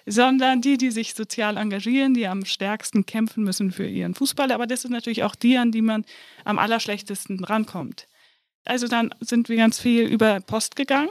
sondern die, die sich sozial engagieren, die am stärksten kämpfen müssen für ihren Fußball. Aber das sind natürlich auch die, an die man am allerschlechtesten rankommt. Also dann sind wir ganz viel über Post gegangen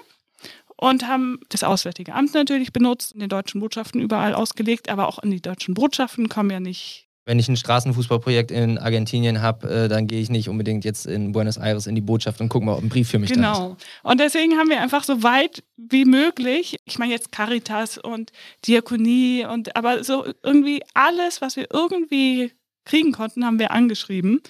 und haben das Auswärtige Amt natürlich benutzt, in den deutschen Botschaften überall ausgelegt, aber auch in die deutschen Botschaften kommen ja nicht wenn ich ein Straßenfußballprojekt in Argentinien habe, äh, dann gehe ich nicht unbedingt jetzt in Buenos Aires in die Botschaft und gucke mal, ob ein Brief für mich genau. da ist. Genau. Und deswegen haben wir einfach so weit wie möglich, ich meine jetzt Caritas und Diakonie und aber so irgendwie alles, was wir irgendwie kriegen konnten, haben wir angeschrieben.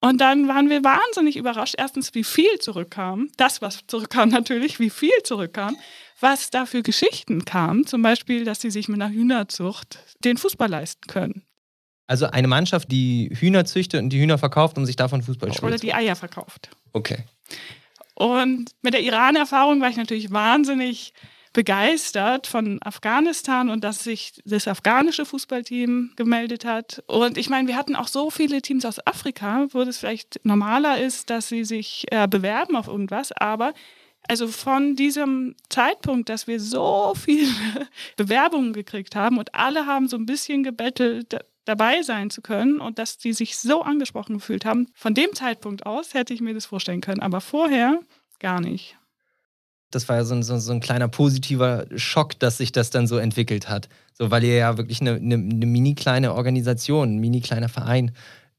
Und dann waren wir wahnsinnig überrascht, erstens, wie viel zurückkam. Das, was zurückkam natürlich, wie viel zurückkam. Was da für Geschichten kam. Zum Beispiel, dass sie sich mit einer Hühnerzucht den Fußball leisten können. Also eine Mannschaft, die Hühner züchtet und die Hühner verkauft, um sich davon Fußball zu Oder die Eier verkauft. Okay. Und mit der Iran-Erfahrung war ich natürlich wahnsinnig begeistert von Afghanistan und dass sich das afghanische Fußballteam gemeldet hat. Und ich meine, wir hatten auch so viele Teams aus Afrika, wo es vielleicht normaler ist, dass sie sich äh, bewerben auf irgendwas. Aber also von diesem Zeitpunkt, dass wir so viele Bewerbungen gekriegt haben und alle haben so ein bisschen gebettelt, dabei sein zu können und dass die sich so angesprochen gefühlt haben. Von dem Zeitpunkt aus hätte ich mir das vorstellen können, aber vorher gar nicht. Das war ja so ein, so, ein kleiner positiver Schock, dass sich das dann so entwickelt hat. So, weil ihr ja wirklich eine, eine, eine mini kleine Organisation, ein mini kleiner Verein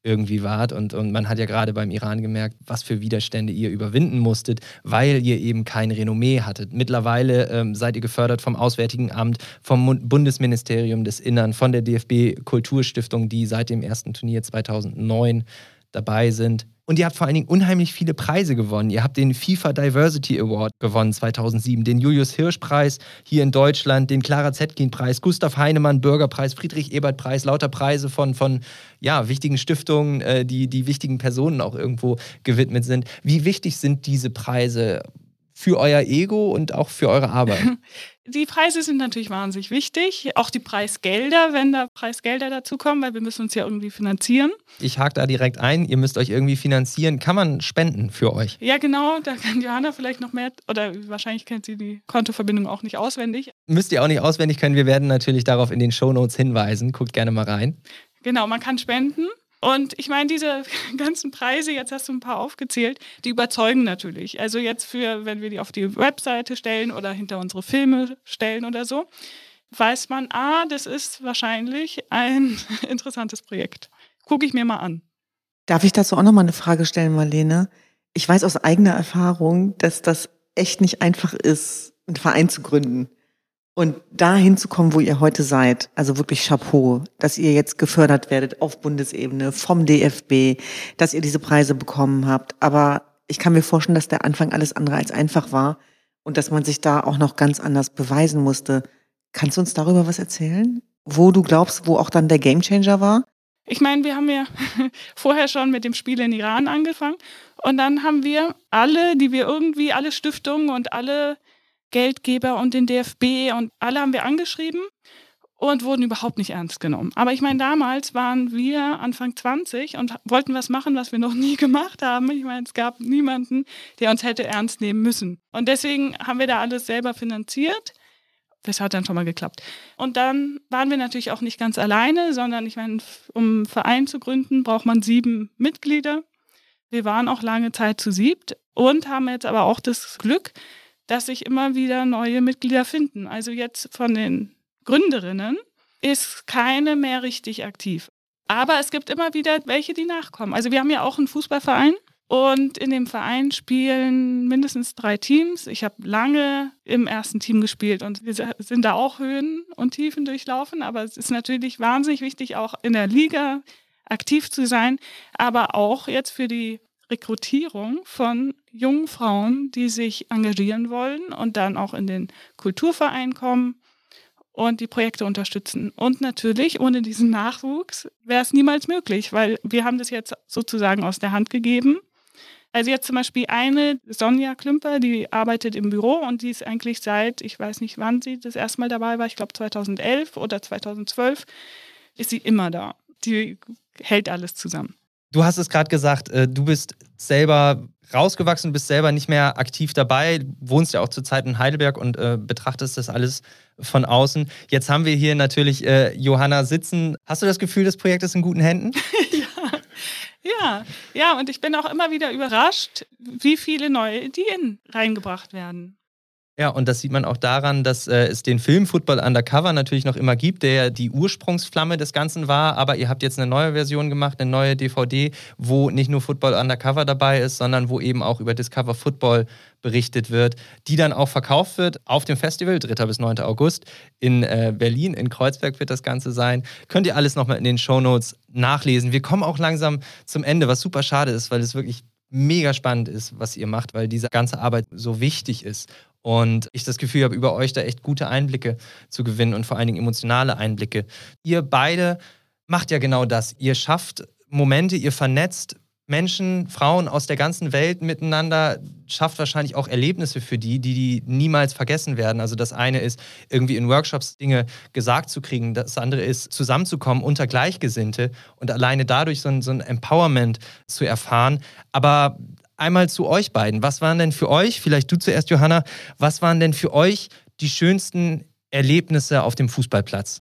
irgendwie wart. Und, und man hat ja gerade beim Iran gemerkt, was für Widerstände ihr überwinden musstet, weil ihr eben kein Renommee hattet. Mittlerweile ähm, seid ihr gefördert vom Auswärtigen Amt, vom Bundesministerium des Innern, von der DFB Kulturstiftung, die seit dem ersten Turnier 2009 dabei sind. Und ihr habt vor allen Dingen unheimlich viele Preise gewonnen. Ihr habt den FIFA Diversity Award gewonnen 2007, den Julius Hirsch Preis hier in Deutschland, den Clara Zetkin Preis, Gustav Heinemann Bürgerpreis, Friedrich Ebert Preis, lauter Preise von, von ja, wichtigen Stiftungen, äh, die, die wichtigen Personen auch irgendwo gewidmet sind. Wie wichtig sind diese Preise für euer Ego und auch für eure Arbeit? Die Preise sind natürlich wahnsinnig wichtig. Auch die Preisgelder, wenn da Preisgelder dazukommen, weil wir müssen uns ja irgendwie finanzieren. Ich hake da direkt ein. Ihr müsst euch irgendwie finanzieren. Kann man spenden für euch? Ja, genau. Da kann Johanna vielleicht noch mehr, oder wahrscheinlich kennt sie die Kontoverbindung auch nicht auswendig. Müsst ihr auch nicht auswendig können. Wir werden natürlich darauf in den Shownotes hinweisen. Guckt gerne mal rein. Genau, man kann spenden. Und ich meine, diese ganzen Preise, jetzt hast du ein paar aufgezählt, die überzeugen natürlich. Also jetzt für, wenn wir die auf die Webseite stellen oder hinter unsere Filme stellen oder so, weiß man, ah, das ist wahrscheinlich ein interessantes Projekt. Gucke ich mir mal an. Darf ich dazu auch noch mal eine Frage stellen, Marlene? Ich weiß aus eigener Erfahrung, dass das echt nicht einfach ist, einen Verein zu gründen. Und dahin zu kommen, wo ihr heute seid, also wirklich Chapeau, dass ihr jetzt gefördert werdet auf Bundesebene vom DFB, dass ihr diese Preise bekommen habt. Aber ich kann mir vorstellen, dass der Anfang alles andere als einfach war und dass man sich da auch noch ganz anders beweisen musste. Kannst du uns darüber was erzählen? Wo du glaubst, wo auch dann der Gamechanger war? Ich meine, wir haben ja vorher schon mit dem Spiel in Iran angefangen und dann haben wir alle, die wir irgendwie, alle Stiftungen und alle Geldgeber und den DFB und alle haben wir angeschrieben und wurden überhaupt nicht ernst genommen. Aber ich meine, damals waren wir Anfang 20 und wollten was machen, was wir noch nie gemacht haben. Ich meine, es gab niemanden, der uns hätte ernst nehmen müssen. Und deswegen haben wir da alles selber finanziert. Das hat dann schon mal geklappt. Und dann waren wir natürlich auch nicht ganz alleine, sondern ich meine, um einen Verein zu gründen, braucht man sieben Mitglieder. Wir waren auch lange Zeit zu siebt und haben jetzt aber auch das Glück, dass sich immer wieder neue Mitglieder finden. Also jetzt von den Gründerinnen ist keine mehr richtig aktiv. Aber es gibt immer wieder welche, die nachkommen. Also wir haben ja auch einen Fußballverein und in dem Verein spielen mindestens drei Teams. Ich habe lange im ersten Team gespielt und wir sind da auch Höhen und Tiefen durchlaufen. Aber es ist natürlich wahnsinnig wichtig, auch in der Liga aktiv zu sein, aber auch jetzt für die Rekrutierung von jungen Frauen, die sich engagieren wollen und dann auch in den Kulturverein kommen und die Projekte unterstützen. Und natürlich, ohne diesen Nachwuchs wäre es niemals möglich, weil wir haben das jetzt sozusagen aus der Hand gegeben. Also jetzt zum Beispiel eine, Sonja Klümper, die arbeitet im Büro und die ist eigentlich seit, ich weiß nicht, wann sie das erste Mal dabei war, ich glaube 2011 oder 2012, ist sie immer da. Die hält alles zusammen. Du hast es gerade gesagt, äh, du bist selber rausgewachsen, bist selber nicht mehr aktiv dabei, wohnst ja auch zurzeit in Heidelberg und äh, betrachtest das alles von außen. Jetzt haben wir hier natürlich äh, Johanna sitzen. Hast du das Gefühl, das Projekt ist in guten Händen? ja. Ja, ja, und ich bin auch immer wieder überrascht, wie viele neue Ideen reingebracht werden. Ja, und das sieht man auch daran, dass äh, es den Film Football Undercover natürlich noch immer gibt, der die Ursprungsflamme des Ganzen war. Aber ihr habt jetzt eine neue Version gemacht, eine neue DVD, wo nicht nur Football Undercover dabei ist, sondern wo eben auch über Discover Football berichtet wird, die dann auch verkauft wird auf dem Festival, 3. bis 9. August in äh, Berlin, in Kreuzberg wird das Ganze sein. Könnt ihr alles nochmal in den Shownotes nachlesen. Wir kommen auch langsam zum Ende, was super schade ist, weil es wirklich mega spannend ist, was ihr macht, weil diese ganze Arbeit so wichtig ist. Und ich das Gefühl habe, über euch da echt gute Einblicke zu gewinnen und vor allen Dingen emotionale Einblicke. Ihr beide macht ja genau das. Ihr schafft Momente, ihr vernetzt Menschen, Frauen aus der ganzen Welt miteinander, schafft wahrscheinlich auch Erlebnisse für die, die die niemals vergessen werden. Also das eine ist, irgendwie in Workshops Dinge gesagt zu kriegen. Das andere ist, zusammenzukommen unter Gleichgesinnte und alleine dadurch so ein, so ein Empowerment zu erfahren. Aber einmal zu euch beiden. Was waren denn für euch, vielleicht du zuerst, Johanna, was waren denn für euch die schönsten Erlebnisse auf dem Fußballplatz?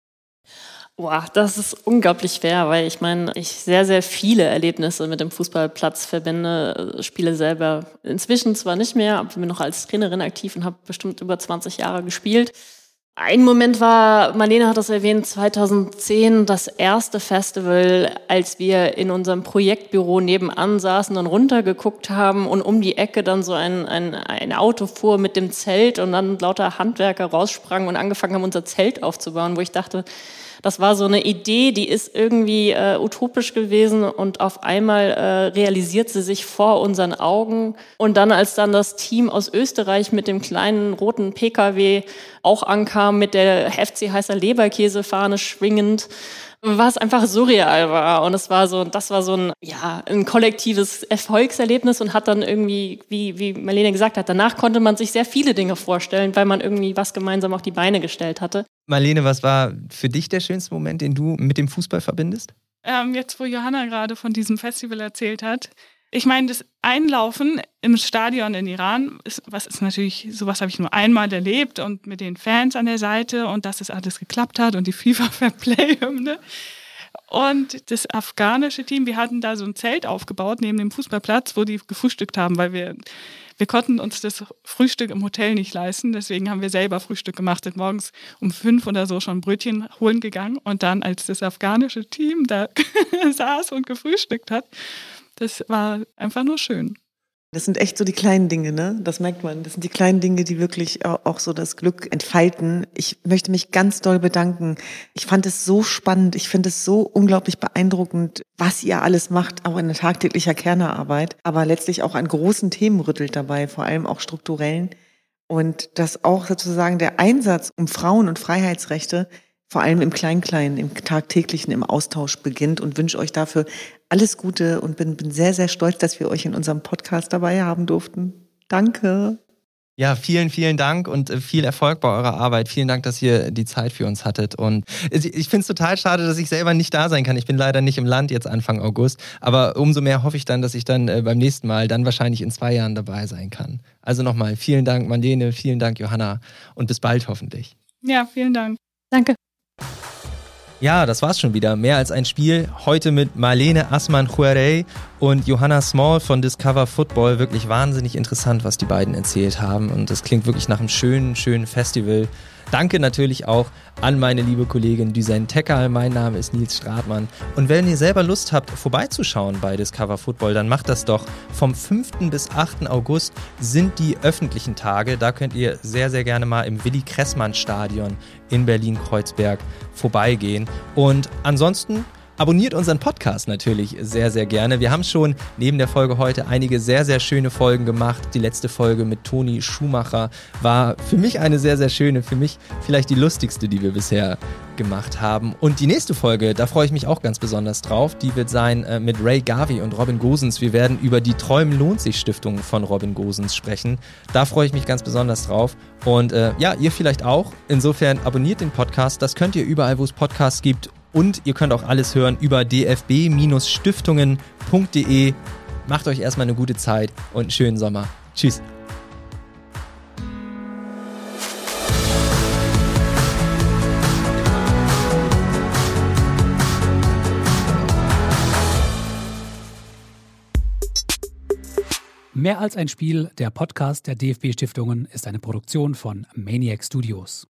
Boah, das ist unglaublich schwer, weil ich meine, ich sehr, sehr viele Erlebnisse mit dem Fußballplatz verbinde, spiele selber inzwischen zwar nicht mehr, aber bin noch als Trainerin aktiv und habe bestimmt über 20 Jahre gespielt. Ein Moment war, Marlene hat das erwähnt, 2010 das erste Festival, als wir in unserem Projektbüro nebenan saßen und runtergeguckt haben und um die Ecke dann so ein, ein, ein Auto fuhr mit dem Zelt und dann lauter Handwerker raussprangen und angefangen haben, unser Zelt aufzubauen, wo ich dachte, Das war so eine Idee, die ist irgendwie äh, utopisch gewesen und auf einmal äh, realisiert sie sich vor unseren Augen. Und dann, als dann das Team aus Österreich mit dem kleinen roten Pkw auch ankam, mit der FC heißer Leberkäsefahne schwingend, was einfach surreal war. Und es war so, das war so ein, ja, ein kollektives Erfolgserlebnis und hat dann irgendwie, wie, wie Marlene gesagt hat, danach konnte man sich sehr viele Dinge vorstellen, weil man irgendwie was gemeinsam auf die Beine gestellt hatte. Marlene, was war für dich der schönste Moment, den du mit dem Fußball verbindest? Ähm, jetzt, wo Johanna gerade von diesem Festival erzählt hat, ich meine, das Einlaufen im Stadion in Iran, ist, was ist natürlich, sowas habe ich nur einmal erlebt und mit den Fans an der Seite und dass es alles geklappt hat und die FIFA Fair Play Hymne. Und das afghanische Team, wir hatten da so ein Zelt aufgebaut neben dem Fußballplatz, wo die gefrühstückt haben, weil wir, wir konnten uns das Frühstück im Hotel nicht leisten. Deswegen haben wir selber Frühstück gemacht, sind morgens um fünf oder so schon Brötchen holen gegangen. Und dann, als das afghanische Team da saß und gefrühstückt hat, das war einfach nur schön. Das sind echt so die kleinen Dinge, ne? Das merkt man. Das sind die kleinen Dinge, die wirklich auch so das Glück entfalten. Ich möchte mich ganz doll bedanken. Ich fand es so spannend. Ich finde es so unglaublich beeindruckend, was ihr alles macht, auch in tagtäglicher Kernerarbeit, aber letztlich auch an großen Themen rüttelt dabei, vor allem auch strukturellen. Und dass auch sozusagen der Einsatz um Frauen- und Freiheitsrechte vor allem im Kleinkleinen, im tagtäglichen, im Austausch beginnt und wünsche euch dafür alles Gute und bin, bin sehr, sehr stolz, dass wir euch in unserem Podcast dabei haben durften. Danke. Ja, vielen, vielen Dank und äh, viel Erfolg bei eurer Arbeit. Vielen Dank, dass ihr die Zeit für uns hattet. Und ich finde es total schade, dass ich selber nicht da sein kann. Ich bin leider nicht im Land jetzt Anfang August. Aber umso mehr hoffe ich dann, dass ich dann äh, beim nächsten Mal, dann wahrscheinlich in zwei Jahren dabei sein kann. Also nochmal vielen Dank, Mandene, vielen Dank, Johanna und bis bald hoffentlich. Ja, vielen Dank. Danke. Ja, das war's schon wieder. Mehr als ein Spiel. Heute mit Marlene Assmann Juarey und Johanna Small von Discover Football. Wirklich wahnsinnig interessant, was die beiden erzählt haben. Und das klingt wirklich nach einem schönen, schönen Festival. Danke natürlich auch an meine liebe Kollegin Düsen Tecker. Mein Name ist Nils Stratmann. Und wenn ihr selber Lust habt, vorbeizuschauen bei Discover Football, dann macht das doch. Vom 5. bis 8. August sind die öffentlichen Tage. Da könnt ihr sehr, sehr gerne mal im Willi Kressmann Stadion in Berlin-Kreuzberg vorbeigehen. Und ansonsten Abonniert unseren Podcast natürlich sehr, sehr gerne. Wir haben schon neben der Folge heute einige sehr, sehr schöne Folgen gemacht. Die letzte Folge mit Toni Schumacher war für mich eine sehr, sehr schöne, für mich vielleicht die lustigste, die wir bisher gemacht haben. Und die nächste Folge, da freue ich mich auch ganz besonders drauf. Die wird sein äh, mit Ray Garvey und Robin Gosens. Wir werden über die Träumen lohnt sich Stiftung von Robin Gosens sprechen. Da freue ich mich ganz besonders drauf. Und äh, ja, ihr vielleicht auch. Insofern abonniert den Podcast. Das könnt ihr überall, wo es Podcasts gibt und ihr könnt auch alles hören über dfb-stiftungen.de. Macht euch erstmal eine gute Zeit und einen schönen Sommer. Tschüss. Mehr als ein Spiel, der Podcast der DFB Stiftungen ist eine Produktion von Maniac Studios.